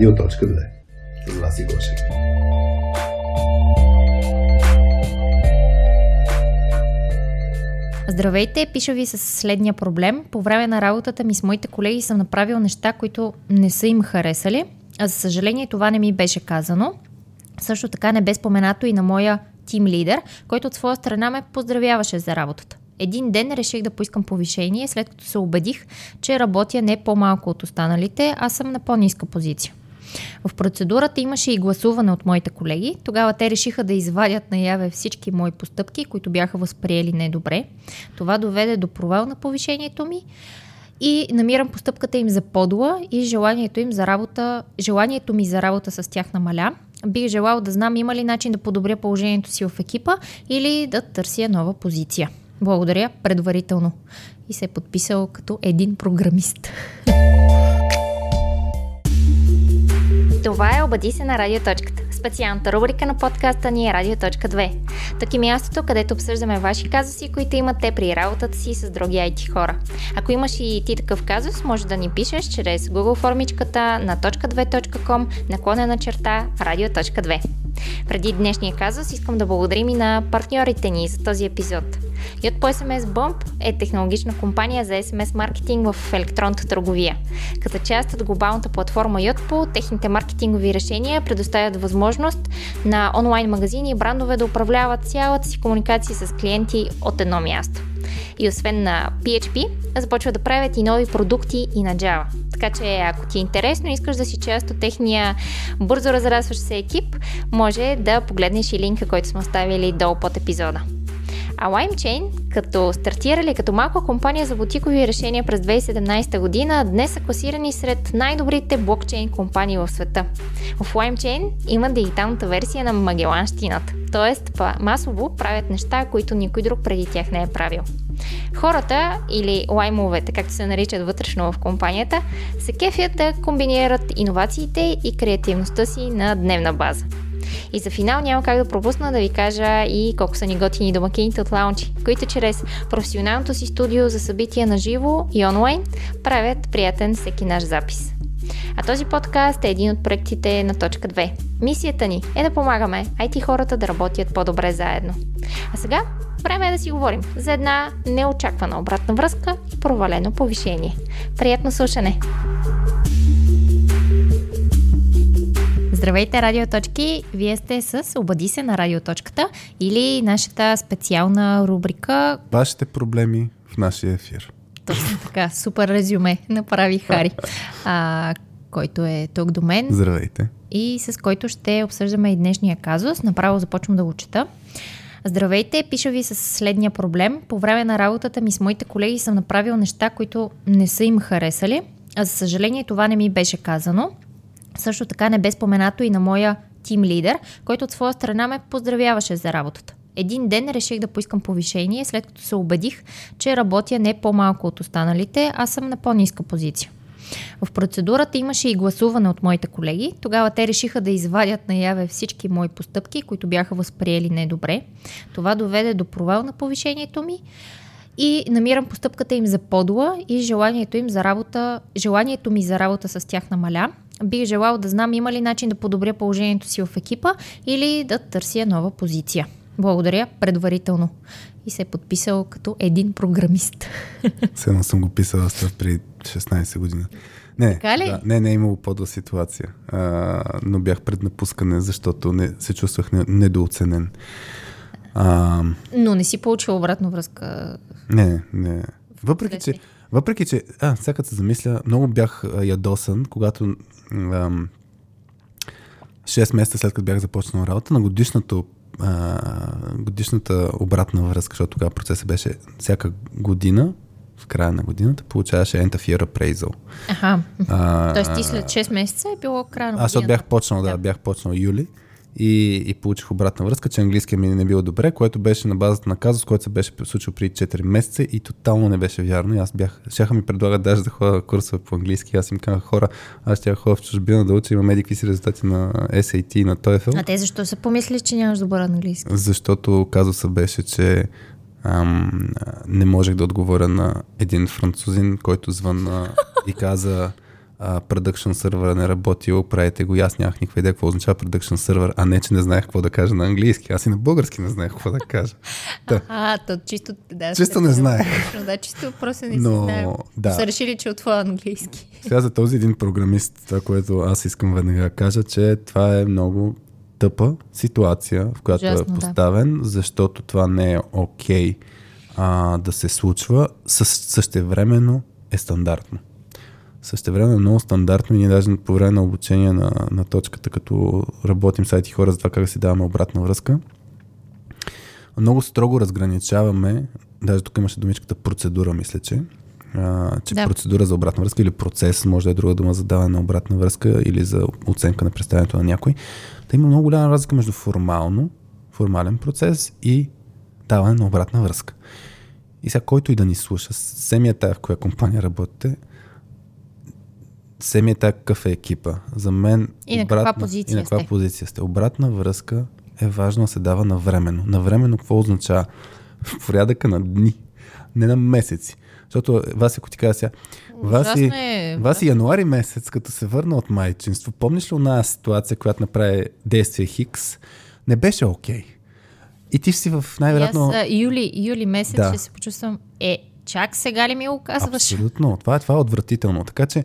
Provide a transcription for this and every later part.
Радио.2 с Васи Гошев. Здравейте, пиша ви с следния проблем. По време на работата ми с моите колеги съм направил неща, които не са им харесали, а за съжаление това не ми беше казано. Също така не бе споменато и на моя тим лидер, който от своя страна ме поздравяваше за работата. Един ден реших да поискам повишение, след като се убедих, че работя не по-малко от останалите, а съм на по-ниска позиция. В процедурата имаше и гласуване от моите колеги. Тогава те решиха да извадят наяве всички мои постъпки, които бяха възприели недобре. Това доведе до провал на повишението ми и намирам постъпката им за подла и желанието им за работа, желанието ми за работа с тях намаля. Бих желал да знам има ли начин да подобря положението си в екипа или да търся нова позиция. Благодаря предварително. И се е подписал като един програмист. Това е Обади се на радиоточката. Специалната рубрика на подкаста ни е Радио.2. Тук е мястото, където обсъждаме ваши казуси, които имате при работата си с други IT хора. Ако имаш и ти такъв казус, може да ни пишеш чрез Google формичката на .2.com наклонена черта Радио.2. Преди днешния казус искам да благодарим и на партньорите ни за този епизод. Yot по SMS Bomb е технологична компания за SMS маркетинг в електронната търговия. Като част от глобалната платформа Yotpo, техните маркетингови решения предоставят възможност на онлайн магазини и брандове да управляват цялата си комуникация с клиенти от едно място. И освен на PHP, започват да правят и нови продукти и на Java. Така че ако ти е интересно и искаш да си част от техния бързо разрастващ се екип, може да погледнеш и линка, който сме оставили долу под епизода. А LimeChain, като стартирали като малка компания за бутикови решения през 2017 година, днес са класирани сред най-добрите блокчейн компании в света. В LimeChain има дигиталната версия на магеланщината, т.е. масово правят неща, които никой друг преди тях не е правил. Хората, или лаймовете, както се наричат вътрешно в компанията, се кефят да комбинират иновациите и креативността си на дневна база. И за финал няма как да пропусна да ви кажа и колко са ни готини домакините от лаунчи, които чрез професионалното си студио за събития на живо и онлайн правят приятен всеки наш запис. А този подкаст е един от проектите на точка 2. Мисията ни е да помагаме IT хората да работят по-добре заедно. А сега време е да си говорим за една неочаквана обратна връзка и провалено повишение. Приятно слушане! Здравейте, Радиоточки! Вие сте с Обади се на Радиоточката или нашата специална рубрика Вашите проблеми в нашия ефир. Точно така, супер резюме направи Хари, а, който е тук до мен. Здравейте! И с който ще обсъждаме и днешния казус. Направо започвам да го чета. Здравейте, пиша ви с следния проблем. По време на работата ми с моите колеги съм направил неща, които не са им харесали. А за съжаление това не ми беше казано. Също така не бе споменато и на моя тим лидер, който от своя страна ме поздравяваше за работата. Един ден реших да поискам повишение, след като се убедих, че работя не по-малко от останалите, а съм на по-ниска позиция. В процедурата имаше и гласуване от моите колеги. Тогава те решиха да извадят наяве всички мои постъпки, които бяха възприели недобре. Това доведе до провал на повишението ми и намирам постъпката им за подла и желанието им за работа, желанието ми за работа с тях намаля. Бих желал да знам има ли начин да подобря положението си в екипа или да търся нова позиция. Благодаря предварително. И се е подписал като един програмист. Седно съм го писал аз при 16 години. Не, така ли? Да, не, не е имало подла ситуация. А, но бях пред напускане, защото не, се чувствах недооценен. А, но не си получил обратно връзка. Не, не. Въпреки, че, въпреки, че, а, сега се замисля, много бях ядосан, когато ам, 6 месеца след като бях започнал работа, на годишното годишната обратна връзка, защото тогава процесът беше всяка година, в края на годината, получаваше End of Year Appraisal. Аха. Тоест ти след 6 месеца е било края на годината. Аз защото бях почнал, да, да, бях почнал юли и, и получих обратна връзка, че английския ми не бил добре, което беше на базата на казус, който се беше случил преди 4 месеца и тотално не беше вярно. И аз бях, щяха ми предлагат даже да ходя курсове по английски. Аз им казах хора, аз ще ходя в чужбина да уча, имам едикви си резултати на SAT и на TOEFL. А те защо са помислили, че нямаш добър английски? Защото казуса беше, че ам, не можех да отговоря на един французин, който звънна и каза а, production сервера не работил, правите го. Аз нямах никаква идея какво означава production сервер, а не, че не знаех какво да кажа на английски. Аз и на български не знаех какво да кажа. Да. А, то чисто, да. Чисто не знаех. Да, чисто просто не Но, си да. Са решили, че от твоя английски. Сега за този един програмист, това, което аз искам веднага да кажа, че това е много тъпа ситуация, в която Ужасно, е да. поставен, защото това не е окей а, да се случва. Същевременно е стандартно. Същевременно е много стандартно и ние даже по време на обучение на, на точката, като работим с IT хора за това как да си даваме обратна връзка, много строго разграничаваме, даже тук имаше думичката процедура, мисля, че, а, че Да. процедура за обратна връзка или процес, може да е друга дума за даване на обратна връзка или за оценка на представянето на някой. Та има много голяма разлика между формално, формален процес и даване на обратна връзка. И сега който и да ни слуша, семия тая в коя компания работите, семия тая какъв е екипа. За мен И на каква позиция и на каква сте. позиция сте. Обратна връзка е важно да се дава навременно. Навременно какво означава? В порядъка на дни, не на месеци. Защото вас, ако ти кажа сега, Васи, е. Васи януари месец, като се върна от майчинство, помниш ли оная ситуация, която направи действие Хикс, не беше окей. И ти си в най-вероятно... Аз, юли, юли месец Да. ще се почувствам, е, чак сега ли ми го казваш? Абсолютно. Това, е- това е отвратително. Така че,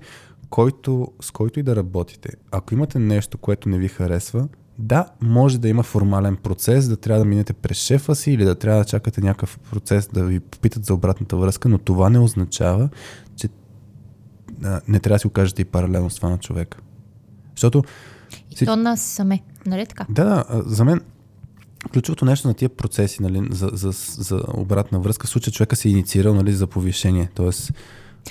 който, с който и да работите, ако имате нещо, което не ви харесва, да, може да има формален процес, да трябва да минете през шефа си или да трябва да чакате някакъв процес да ви попитат за обратната връзка, но това не означава, че а, не трябва да си го кажете и паралелно с това на човека. Защото И то нас саме, нали така? Да, да, за мен ключовото нещо на тия процеси нали, за, за, за обратна връзка, в случая човека се е инициирал нали, за повишение. Тоест,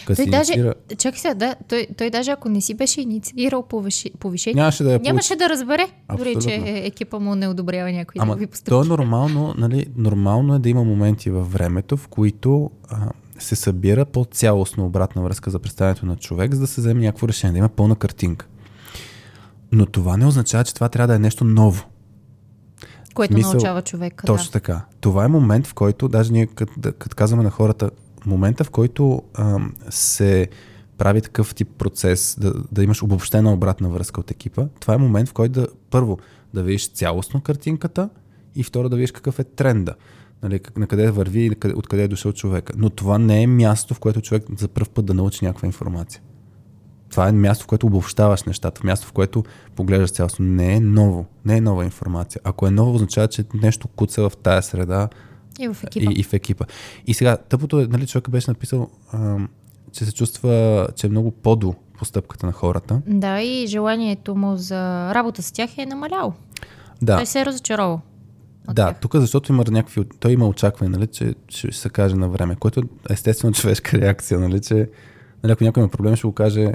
Той даже, инициира, чакай сега, да, той, той даже ако не си беше инициирал повиши, повишение, нямаше да я нямаше да разбере, дори че екипа му не одобрява някои Ама то постъпки. е нормално, нали, нормално е да има моменти във времето, в които а, се събира по-цялостно обратна връзка за представянето на човек, за да се вземе някакво решение, да има пълна картинка. Но това не означава, че това трябва да е нещо ново. Което смисъл- научава човека. Точно така. Това е момент, в който, даже ние да- като казваме на хората, момента, в който ам, се прави такъв тип процес, да, да имаш обобщена обратна връзка от екипа, това е момент, в който да, първо, да видиш цялостно картинката и второ да видиш какъв е тренда. Нали, на къде върви къде, откъде е дошъл човека. Но това не е място, в което човек за първ път да научи някаква информация. Това е място, в което обобщаваш нещата, място, в което поглеждаш цялостно. Не е ново, не е нова информация. Ако е ново, означава, че нещо куца в тая среда И в екипа. и, и в екипа. И сега, тъпото е, нали, човека беше написал, ам, че се чувства, че е много подо постъпката на хората. Да, и желанието му за работа с тях е намаляло. Да, Той се е разочаровал. да, тях. тук защото има някакви, той има очакване, нали, че ще се каже на време, което е естествено човешка реакция, нали, че нали, ако някой има проблем, ще го каже,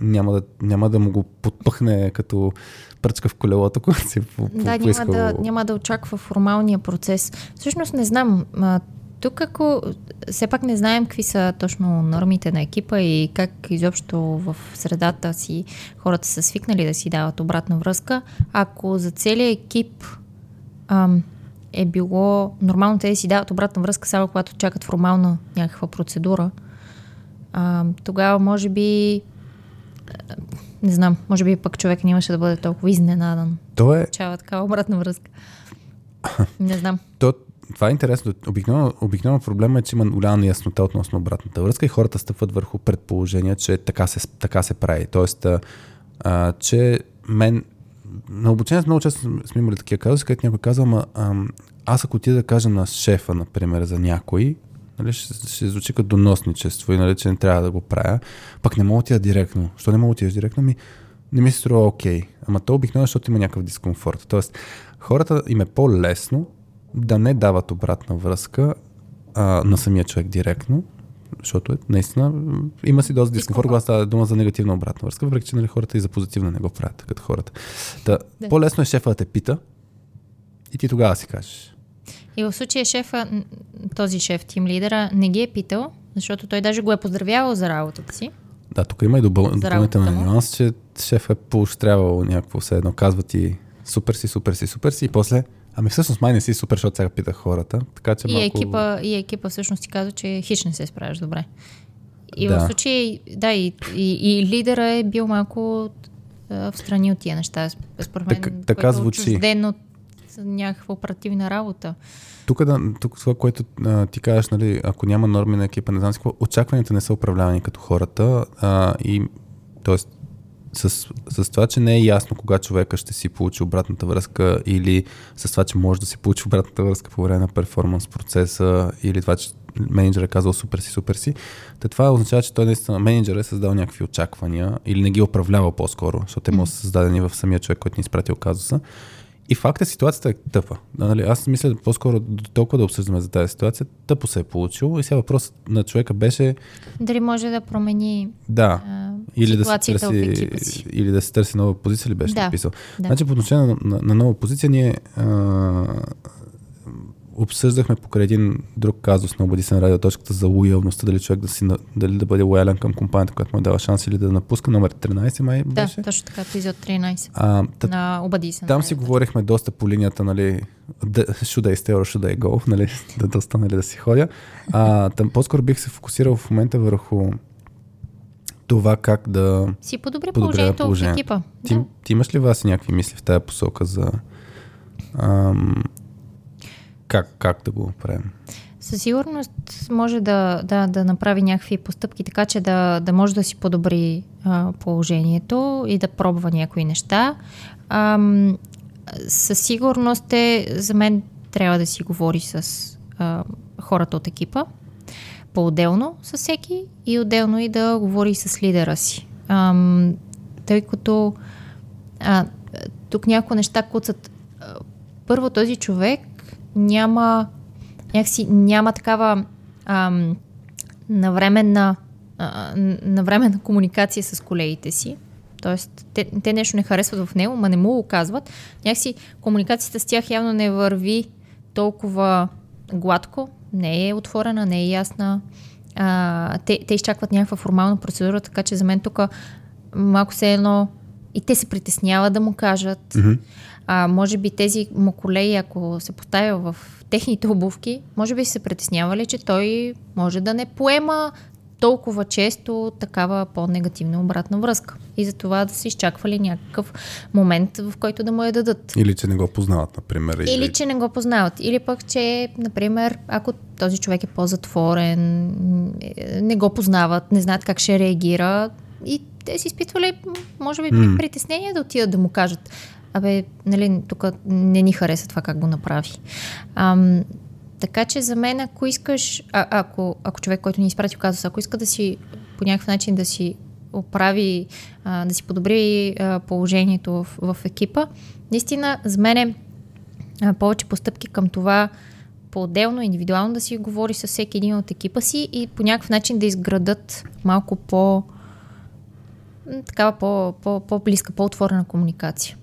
няма да, няма да му го подпъхне като пръчка в колелото, когато си по, по, Да, няма поискал. да, няма да очаква формалния процес. Всъщност не знам. А, тук ако все пак не знаем какви са точно нормите на екипа и как изобщо в средата си хората са свикнали да си дават обратна връзка, ако за целия екип ам, е било нормално те да си дават обратна връзка само когато чакат формална някаква процедура, ам, тогава може би не знам, може би пък човек нямаше да бъде толкова изненадан То е, получава такава обратна връзка. Не знам. То, това е интересно. Обикновено, обикновено проблема е, че има голяма неяснота относно обратната връзка и хората стъпват върху предположения, че така се, така се прави. Тоест, а, а, че мен на обучение много често сме имали такива казуси, където някой казва, ама ам, аз ако ти да кажа на шефа, например, за някой, нали, ще, ще звучи като доносничество и нали, че не трябва да го правя, пък не мога да отида директно. Що не мога да отидеш директно? Ми, не ми се струва окей. Ама то обикновено, защото има някакъв дискомфорт. Тоест, хората им е по-лесно да не дават обратна връзка а, на самия човек директно, защото е, наистина има си доста дискомфорт, когато става дума за негативна обратна връзка, въпреки че нали, хората и за позитивна не го правят, като хората. Та, Да. По-лесно е шефа да те пита и ти тогава си кажеш. И в случая шефа, този шеф, тим лидера, не ги е питал, защото той даже го е поздравявал за работата си. Да, тук има и допъл... Допълнителен нюанс, че шеф е поощрявал някакво все едно, казва ти супер си, супер си, супер си и после Ами всъщност май не си супер, защото сега питах хората. Така че И, малко... екипа, и екипа всъщност ти казва, че хищ не се справяш добре. И Да. в случай, да, и, и, и лидера е бил малко в страни от тия неща. Според мен, Така- така е звучи. отчужден от някаква оперативна работа. Тук, да, тук това, което а, ти кажеш, нали, ако няма норми на екипа, не знам си какво, очакванията не са управлявани като хората а, и т.е. С, с това, че не е ясно кога човека ще си получи обратната връзка или с това, че може да си получи обратната връзка по време на перформанс процеса или това, че менеджер е казал супер си, супер си. Та това означава, че той наистина менеджер е създал някакви очаквания или не ги е управлявал по-скоро, защото те му са създадени в самия човек, който ни е изпратил казуса. И факта ситуацията е тъпа. Нали, аз мисля по-скоро до толкова да обсъждаме за тази ситуация. Тъпо се е получило и сега въпрос на човека беше Дали може да промени да, а, или да, се търси, или да се търси нова позиция ли беше Да, написал. да. Значи по отношение на, на, на нова позиция ние а, обсъждахме покрай един друг казус на Обади се на радиоточката за лоялността, дали човек да, си, дали да бъде лоялен към компанията, която му е дала шанс или да напуска. Номер 13 май Да, беше. точно така, епизод 13. А, та, на Обади се. там си говорихме доста по линията, нали, да, should I stay or should I go, нали, да, да остана ли да си ходя. А, там по-скоро бих се фокусирал в момента върху това как да... Си подобри положението, в положението. екипа. Ти, Да. ти имаш ли вас някакви мисли в тази посока за ам, как, как да го правим? Със сигурност може да, да, да направи някакви постъпки, така че да, да може да си подобри а, положението и да пробва някои неща. Ам, със сигурност е, за мен трябва да си говори с а, хората от екипа, по-отделно с всеки и отделно и да говори с лидера си. Ам, тъй като а, тук някои неща куцат. А, Първо, този човек няма някакси няма такава ам, навременна, а, навременна комуникация с колегите си. Тоест, те, те нещо не харесват в него, ма не му го казват. Някакси комуникацията с тях явно не върви толкова гладко, не е отворена, не е ясна. А, те, те изчакват някаква формална процедура, така че за мен тук малко се едно и те се притесняват да му кажат. Mm-hmm. А, може би тези му колеги, ако се поставя в техните обувки, може би се притеснявали, че той може да не поема толкова често такава по-негативна обратна връзка. И за това да са изчаквали някакъв момент, в който да му я дадат. Или че не го познават, например. Или че не го познават. Или пък, че, например, ако този човек е по-затворен, не го познават, не знаят как ще реагира и те си изпитвали, може би, притеснение да отидат да му кажат абе, нали, тук не ни хареса това как го направи. Ам, така че за мен, ако искаш, а, ако, ако човек, който ни изпрати казус, ако иска да си по някакъв начин да си оправи, а, да си подобри а, положението в, в екипа, наистина за мен е а, повече постъпки към това по-отделно, индивидуално да си говори с всеки един от екипа си и по някакъв начин да изградат малко по такава по, по, по-близка, по-отворена комуникация.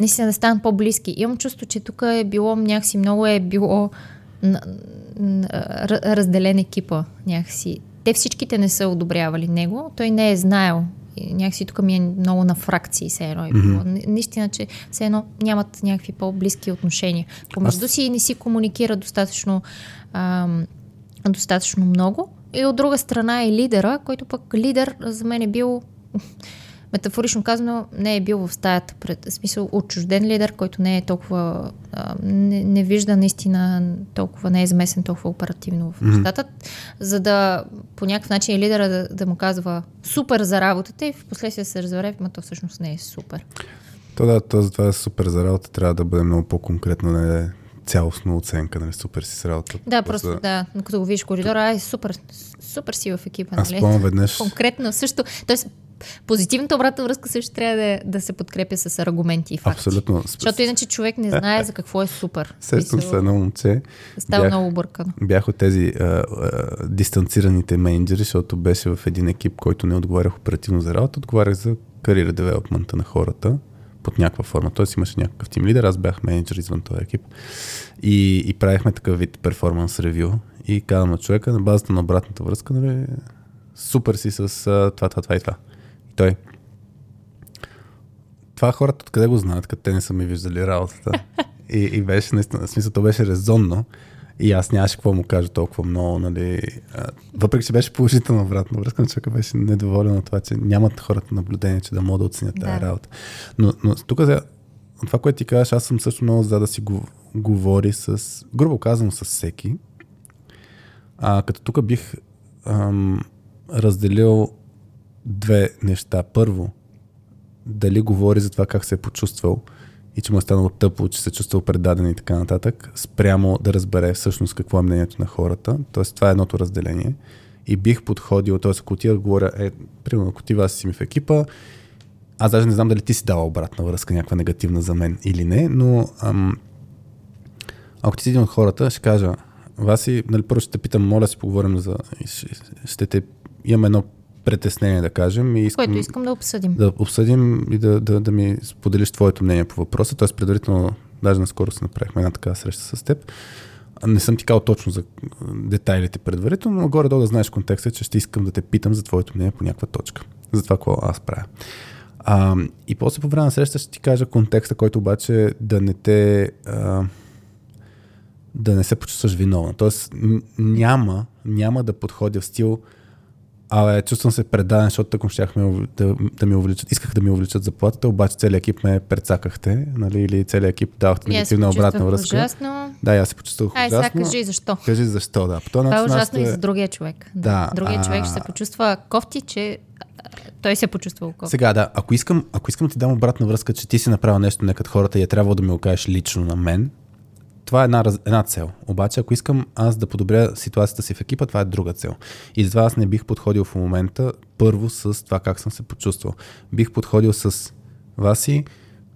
Наистина да станат по-близки. Имам чувство, че тук е било някакси много е било разделен екипа някакси. Те всичките не са одобрявали него, той не е знаел. И някакси тук ми е много на фракции все едно е било. Mm-hmm. Наистина, че все едно нямат някакви по-близки отношения. Помежду си не си комуникира достатъчно, ам, достатъчно много. И от друга страна е лидера, който пък лидер за мен е бил метафорично казано, не е бил в стаята, пред, в смисъл отчужден лидер, който не е толкова, а, не, не вижда наистина толкова, не е замесен толкова оперативно в нещата, mm-hmm. за да по някакъв начин лидера да, да му казва супер за работата и в последствие се разбере, но то всъщност не е супер. То да, то затова е супер за работа, трябва да бъде много по-конкретно, не е цялостна оценка, нали, супер си с работа. Да, просто за... да, като го видиш коридора, ай, супер, супер си в екипа, Аз нали? спомням веднъж... Конкретно също, т.е. позитивната обратна връзка също трябва да, да се подкрепя с аргументи и факти. Абсолютно. Защото иначе човек не знае за какво е супер. Сещам се едно момче. Става много бъркано. Бях от тези а, а, дистанцираните менеджери, защото беше в един екип, който не отговарях оперативно за работа, отговарях за кариера девелопмента на хората под някаква форма. Тоест имаше някакъв тим лидер, аз бях менеджер извън този екип. И, и правихме такъв вид перформанс ревю и казвам на човека на базата на обратната връзка, нали, супер си с а, това, това, това и това. И той, това хората откъде го знаят, като те не са ми виждали работата. и, и беше наистина, смисъл, то беше резонно. И аз нямаше какво му кажа толкова много, нали. Въпреки, че беше положителна обратна връзка, но човека беше недоволен от това, че нямат хората наблюдение, че да могат да оценят тази Да. работа. Но, но тук за това, което ти казваш, аз съм също много за да си го, говори с, грубо казано, с всеки. А, като тук бих ам, разделил две неща. Първо, дали говори за това как се е почувствал и че му е станало тъпо, че се е чувствал предаден и така нататък, спрямо да разбере всъщност какво е мнението на хората. Тоест, това е едното разделение. И бих подходил, т.е. ако ти говоря, е, примерно, ако ти вас си ми в екипа, аз даже не знам дали ти си дала обратна връзка, някаква негативна за мен или не, но ам, ако ти си един от хората, ще кажа, Васи, нали, първо ще те питам, моля си поговорим за... Ще, ще те... Имам едно притеснение, да кажем. И искам, Което искам да обсъдим. да обсъдим и да, да, да ми споделиш твоето мнение по въпроса. Тоест, предварително, даже наскоро си направихме една такава среща с теб. Не съм ти казал точно за детайлите предварително, но горе-долу да знаеш контекста, че ще искам да те питам за твоето мнение по някаква точка. За това, какво аз правя. А, и после по време на среща ще ти кажа контекста, който обаче да не те... А, да не се почувстваш виновна. Тоест няма, няма да подходя в стил Абе, чувствам се предаден, защото тъком щяхме да, да ми увеличат, исках да ми увеличат заплатата, обаче целият екип ме прецакахте, нали, или целият екип давахте И негативна обратна връзка. ужасно. Да, и аз се почувствах Ай, сега ужасно. кажи защо. Кажи защо, да. По този Това е ужасно и те- за другия човек. Да, Другия а- човек ще се почувства кофти, че той се е почувствал кофти. Сега, да, ако искам, ако искам да ти дам обратна връзка, че ти си направил нещо не като хората и е трябвало да ми го кажеш лично на мен, това е една, една цел. Обаче, ако искам аз да подобря ситуацията си в екипа, това е друга цел. И затова аз не бих подходил в момента първо с това как съм се почувствал. Бих подходил с Васи.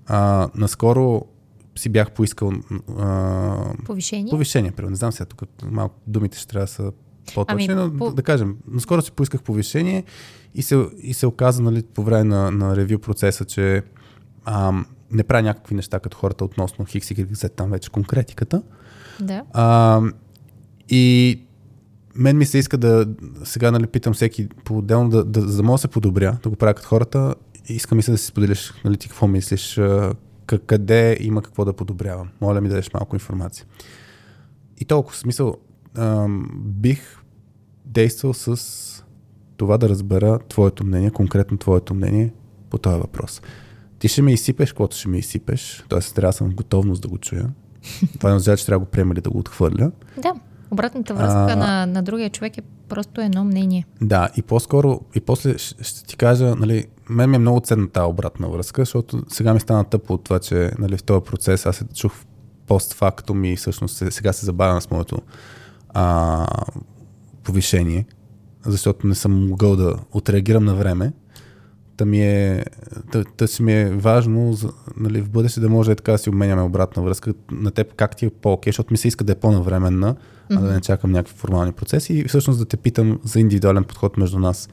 А, наскоро си бях поискал а, Повишение. повишение. Примерно. Не знам сега, тук малко думите ще трябва да са по-точни, Ами, но по- да, да кажем, наскоро си поисках повишение и се, и се оказа нали, по време на, на ревю процеса, че ам, не правя някакви неща като хората относно Хикс и Y, там вече конкретиката. Да. А, и мен ми се иска да, сега нали, питам всеки по-отделно, да, да, за да мога да се подобря, да го правя като хората, искам и се да си споделиш, нали, ти какво мислиш, къде има какво да подобрявам. Моля ми да дадеш малко информация. И толкова, в смисъл, ам, бих действал с това да разбера твоето мнение, конкретно твоето мнение по този въпрос. Ти ще ме изсипеш, каквото ще ме изсипеш, т.е. трябва да съм в готовност да го чуя. Това не означава, че трябва да го приема или да го отхвърля. Да. Обратната връзка А- на, на другия човек е просто едно мнение. Да, и по-скоро, и после ще, ще ти кажа, нали, мен ми е много ценна тази обратна връзка, защото сега ми стана тъпо от това, че нали, в този процес аз се чух постфактум и всъщност се- сега се забавям с моето а, повишение, защото не съм могъл да отреагирам на време. Та ми е, та, та си ми е важно за, нали, в бъдеще да може така да си обменяме обратна връзка на теб как ти е по-окей, защото ми се иска да е по-навременна, mm-hmm. а да не чакам някакви формални процеси и всъщност да те питам за индивидуален подход между нас,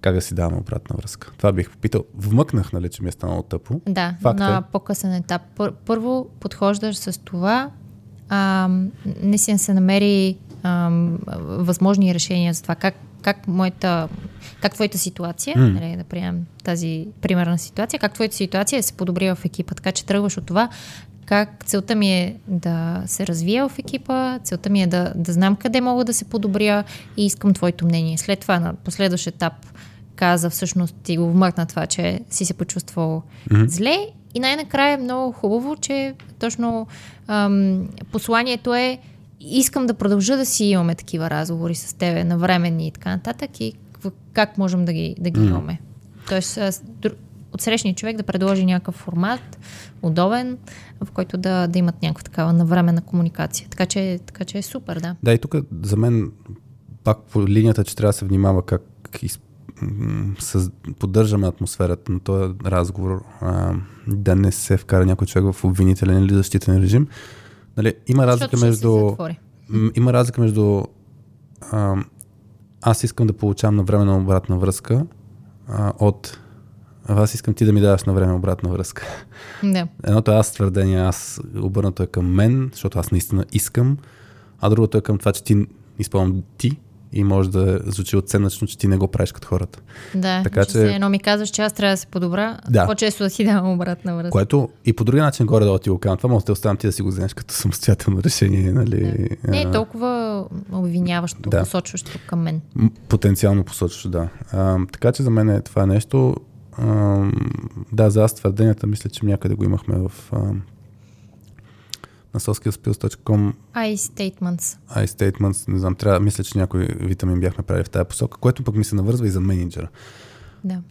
как да си даваме обратна връзка. Това бих попитал. Вмъкнах, нали, че ми е станало тъпо. Да, Факт на е. по-късен етап. Пър, първо подхождаш с това, а, не си се намери а, възможни решения за това как, как, моята, как твоята ситуация, М. нали, да приемем тази примерна ситуация, как твоята ситуация се подобри в екипа. Така че тръгваш от това, как целта ми е да се развия в екипа, целта ми е да, да знам къде мога да се подобря и искам твоето мнение. След това на последващ етап каза всъщност ти го вмъкна това, че си се почувствал mm-hmm. зле и най-накрая е много хубаво, че точно ам, посланието е искам да продължа да си имаме такива разговори с тебе, навременни и така нататък и как можем да ги, да ги имаме. Тоест, от срещния човек да предложи някакъв формат, удобен, в който да, да имат някаква такава навременна комуникация. Така че, така че е супер, да. Да, и тук за мен пак по линията, че трябва да се внимава как из, съз, поддържаме атмосферата на този разговор, а, да не се вкара някой човек в обвинителен или защитен режим. Нали, има разлика между... Има разлика между а, аз искам да получавам на време на обратна връзка а, от аз искам ти да ми даваш на време обратна връзка. Да. Едното е аз твърдение, аз обърнато е към мен, защото аз наистина искам, а другото е към това, че ти, използвам ти, и може да звучи оценъчно, че ти не го правиш като хората. Да, така че... че... Едно ми казваш, че аз трябва да се подобра, да. по-често да си давам обратна връзка. Което и по други начин горе да ти го казвам. Това може да оставям ти да си го вземеш като самостоятелно решение. Нали? Да. Не е толкова обвиняващо, да. посочващо към мен. Потенциално посочващо, да. А, така че за мен е това нещо. А, да, за аз твърденията мисля, че някъде го имахме в а, на soskillspills.com iStatements. iStatements, не знам, трябва, мисля, че някой витамин бяхме правили в тази посока, което пък ми се навързва и за менеджера. Да.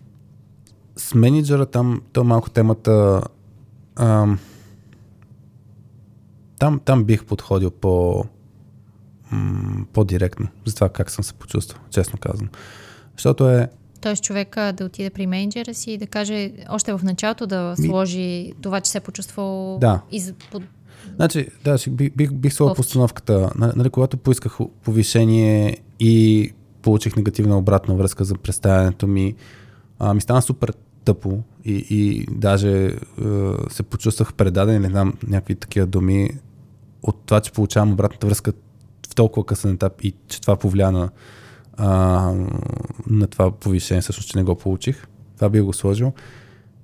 С менеджера там, то е малко темата ам, там, там бих подходил по м- по-директно за това как съм се почувствал, честно казано. Защото е Тоест човека да отиде при менеджера си и да каже още в началото да сложи ми... това, че се е почувствал да. из, под, Значи, да, бих, бих, бих сложил постановката. Нали, когато поисках повишение и получих негативна обратна връзка за представянето ми, а, ми стана супер тъпо и, и даже е, се почувствах предаден или знам някакви такива думи от това, че получавам обратната връзка в толкова късен етап и че това повлия на, а, на това повишение, всъщност, че не го получих. Това би го сложил.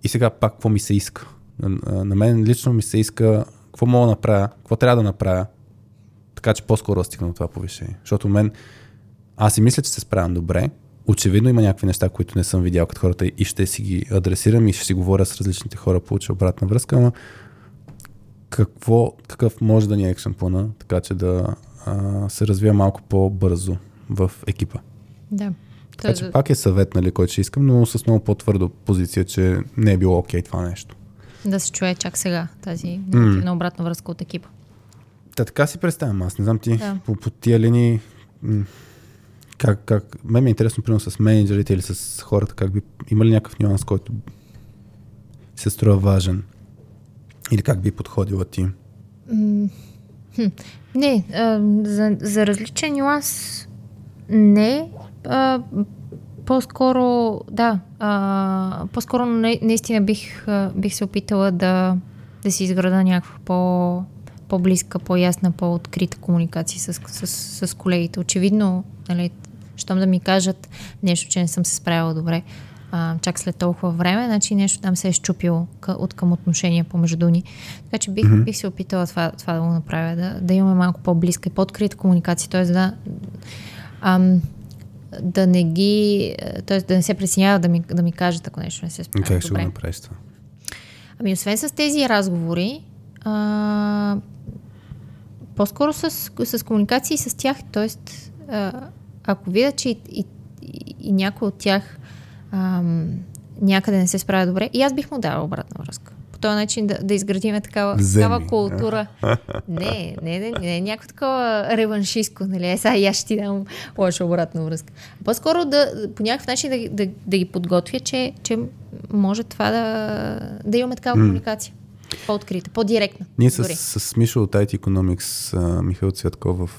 И сега пак какво ми се иска? На, на мен лично ми се иска какво мога да направя, какво трябва да направя, така че по-скоро да стигна до това повишение. Защото мен, аз си мисля, че се справям добре. Очевидно има някакви неща, които не съм видял като хората и ще си ги адресирам и ще си говоря с различните хора, получа обратна връзка, но какво, какъв може да ни е екшен плана, така че да а, се развия малко по-бързо в екипа. Да. Така че пак е съвет, нали, който ще искам, но с много по-твърдо позиция, че не е било окей okay това нещо. Да се чуе чак сега тази негативна mm. обратна връзка от екипа. Та така си представям аз. Не знам ти да. по, по тия линии как, как... Мен ми е интересно, примерно с менеджерите или с хората, как би... Има ли някакъв нюанс, който се струва важен? Или как би подходила ти? не, а, за, за различен нюанс не. А, по-скоро, да, а, по-скоро наистина бих, бих се опитала да, да си изграда някаква по, по-близка, по-ясна, по-открита комуникация с, с, с, колегите. Очевидно, нали, щом да ми кажат нещо, че не съм се справила добре, а, чак след толкова време, значи нещо там се е щупило от към отношения помежду ни. Така че бих, mm-hmm. бих се опитала това, това да го направя, да, да имаме малко по-близка и по-открита комуникация, т.е. да ам, да не ги, т.е. да не се пресинява да ми, да ми кажат, ако нещо не се справя Как ще го направиш това? Ами, освен с тези разговори, а, по-скоро с, с комуникации с тях, т.е. ако видя, че и, и, и, и някой от тях а, някъде не се справя добре, и аз бих му дала обратна връзка този начин да, да изградиме такава, такава култура. Не, не, не, не, някакво такова реваншистко, нали? Е, сега и аз ще ти дам лоша обратна връзка. По-скоро да, по някакъв начин да, да, да ги подготвя, че, че може това да, да имаме такава mm. комуникация. По-открита, по-директна. Ние с, с, с Мишо от IT Economics, а, Михаил Цветков в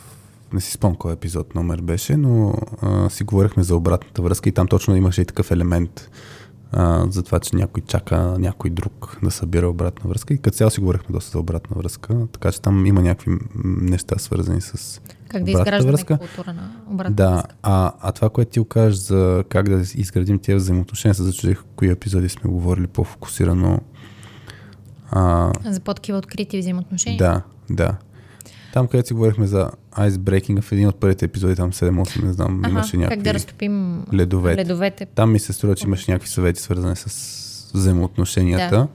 не си спомням кой епизод номер беше, но а, си говорихме за обратната връзка и там точно имаше и такъв елемент а, за това, че някой чака някой друг да събира обратна връзка. И като цяло си говорихме доста за обратна връзка, така че там има някакви неща свързани с как да изграждаме връзка. култура на обратна да, връзка. А, а това, което ти окажеш за как да изградим тези взаимоотношения, се зачудих кои епизоди сме говорили по-фокусирано. А, за по-такива открити взаимоотношения? Да, да. Там, където си говорихме за айсбрейкинга в един от първите епизоди, там 7-8, не знам, ага, имаше някакви... как да разтопим ледовете. ледовете. Там ми се струва, че имаше някакви съвети, свързани с взаимоотношенията. Да.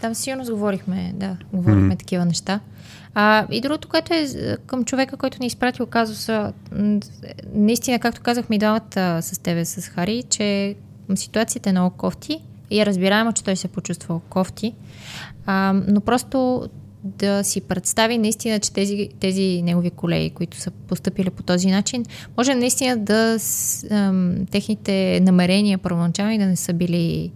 Там сигурно говорихме, да, говорихме mm-hmm. такива неща. А, и другото, което е към човека, който ни изпратил казуса, наистина, както казахме и двамата с тебе, с Хари, че ситуацията е много кофти и е разбираемо, че той се е почувствал кофти, а, но просто да си представи наистина, че тези, тези негови колеги, които са поступили по този начин, може наистина да с, ам, техните намерения първоначални да не са били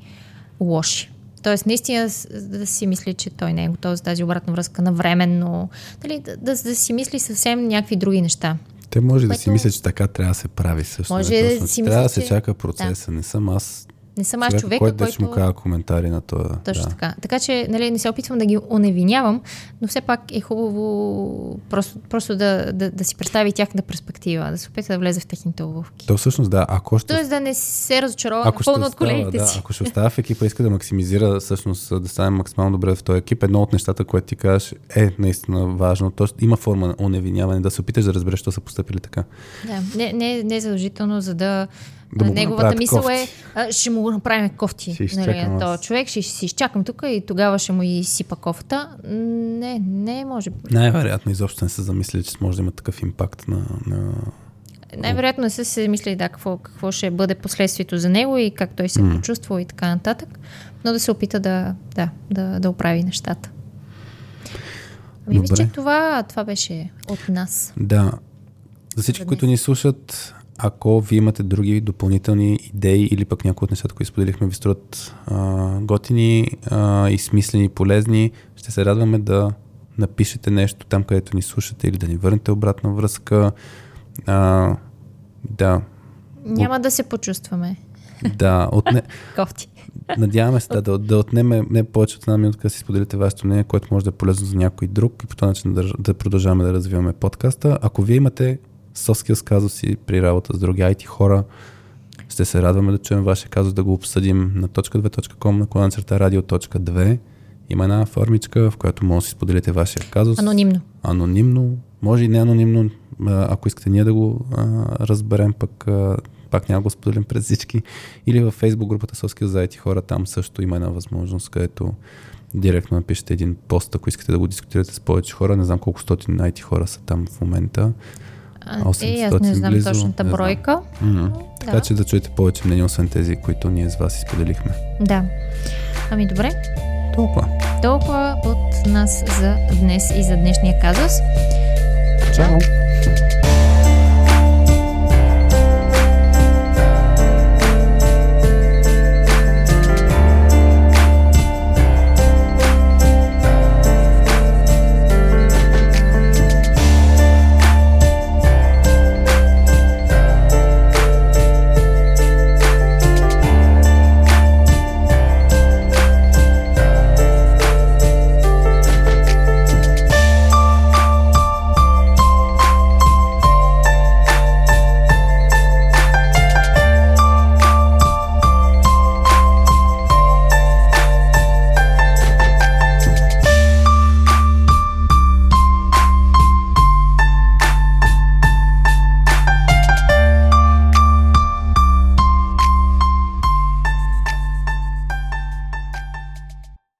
лоши. Тоест, наистина да си мисли, че той не е готов за тази обратна връзка навременно, дали, да, да, да си мисли съвсем някакви други неща. Те може което... да си мисля, че така трябва да се прави също. Може не, да си Трябва да се чака процеса. Да. Не съм аз Не съм аз Човек, човека, който, който... ще му казва коментари на това. Точно да. така. Така че нали, не се опитвам да ги оневинявам, но все пак е хубаво просто, просто да, да, да си представи тяхната перспектива, да се опита да влезе в техните обувки. То всъщност да, ако ще Тоест да не се разочарова ако напълно от колегите да, си. ако ще остава в екипа, иска да максимизира, всъщност да стане максимално добре в този екип, едно от нещата, което ти кажеш, е наистина важно. Тоест има форма на оневиняване, да се опиташ да разбереш, що са поступили така. Да, не, не, не е задължително, за да. Да му неговата мисъл кофти. е, а, ще му направим кофти. Нали, този човек, ще си изчакам тук и тогава ще му и сипа кофта. Не, не може. Най-вероятно изобщо не са замислили, че може да има такъв импакт на, на... Най-вероятно не са се мислили да, какво, какво ще бъде последствието за него и как той се М. почувства и така нататък, но да се опита да, да, да, да оправи нещата. Ами мисля, че това, това беше от нас. Да. За всички, които ни слушат, ако вие имате други допълнителни идеи или пък някои от нещата, които споделихме, ви струват а, готини а, и смислени полезни, ще се радваме да напишете нещо там, където ни слушате или да ни върнете обратна връзка. А, да, Няма да се почувстваме да, отне, кофти. надяваме се да, да, да отнеме не повече от една минутка да си споделите вашето мнение, което може да е полезно за някой друг и по този начин да, да продължаваме да развиваме подкаста. Ако вие имате soft skills казуси при работа с други IT хора, ще се радваме да чуем вашия казус, да го обсъдим на .2.com на клонцерта radio.2. Има една формичка, в която може да си споделите вашия казус. Анонимно. Анонимно, може и не анонимно, ако искате ние да го а, разберем, пък а, пак няма го споделим пред всички. Или във Facebook групата Soskil за IT хора, там също има една възможност, където директно напишете един пост, ако искате да го дискутирате с повече хора. Не знам колко стотин IT хора са там в момента. А, 800 е, аз не знам близо, точната не знам. бройка. М-м. Така Да. че да чуете повече мнения, освен тези, които ние с вас изподелихме. Да. Ами добре. Толкова. Толкова от нас за днес и за днешния казус. Чао!